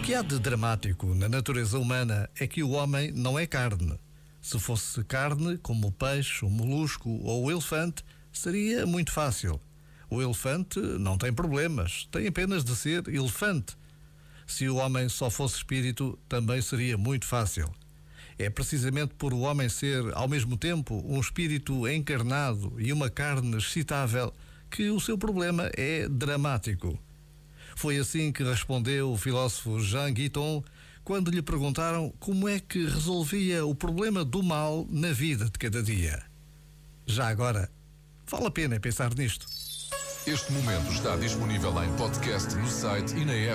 que há de dramático na natureza humana é que o homem não é carne. Se fosse carne, como o peixe, o molusco ou o elefante, seria muito fácil. O elefante não tem problemas, tem apenas de ser elefante. Se o homem só fosse espírito, também seria muito fácil. É precisamente por o homem ser, ao mesmo tempo, um espírito encarnado e uma carne excitável que o seu problema é dramático. Foi assim que respondeu o filósofo Jean Guiton quando lhe perguntaram como é que resolvia o problema do mal na vida de cada dia. Já agora, vale a pena pensar nisto. Este momento está disponível em podcast no site e na app.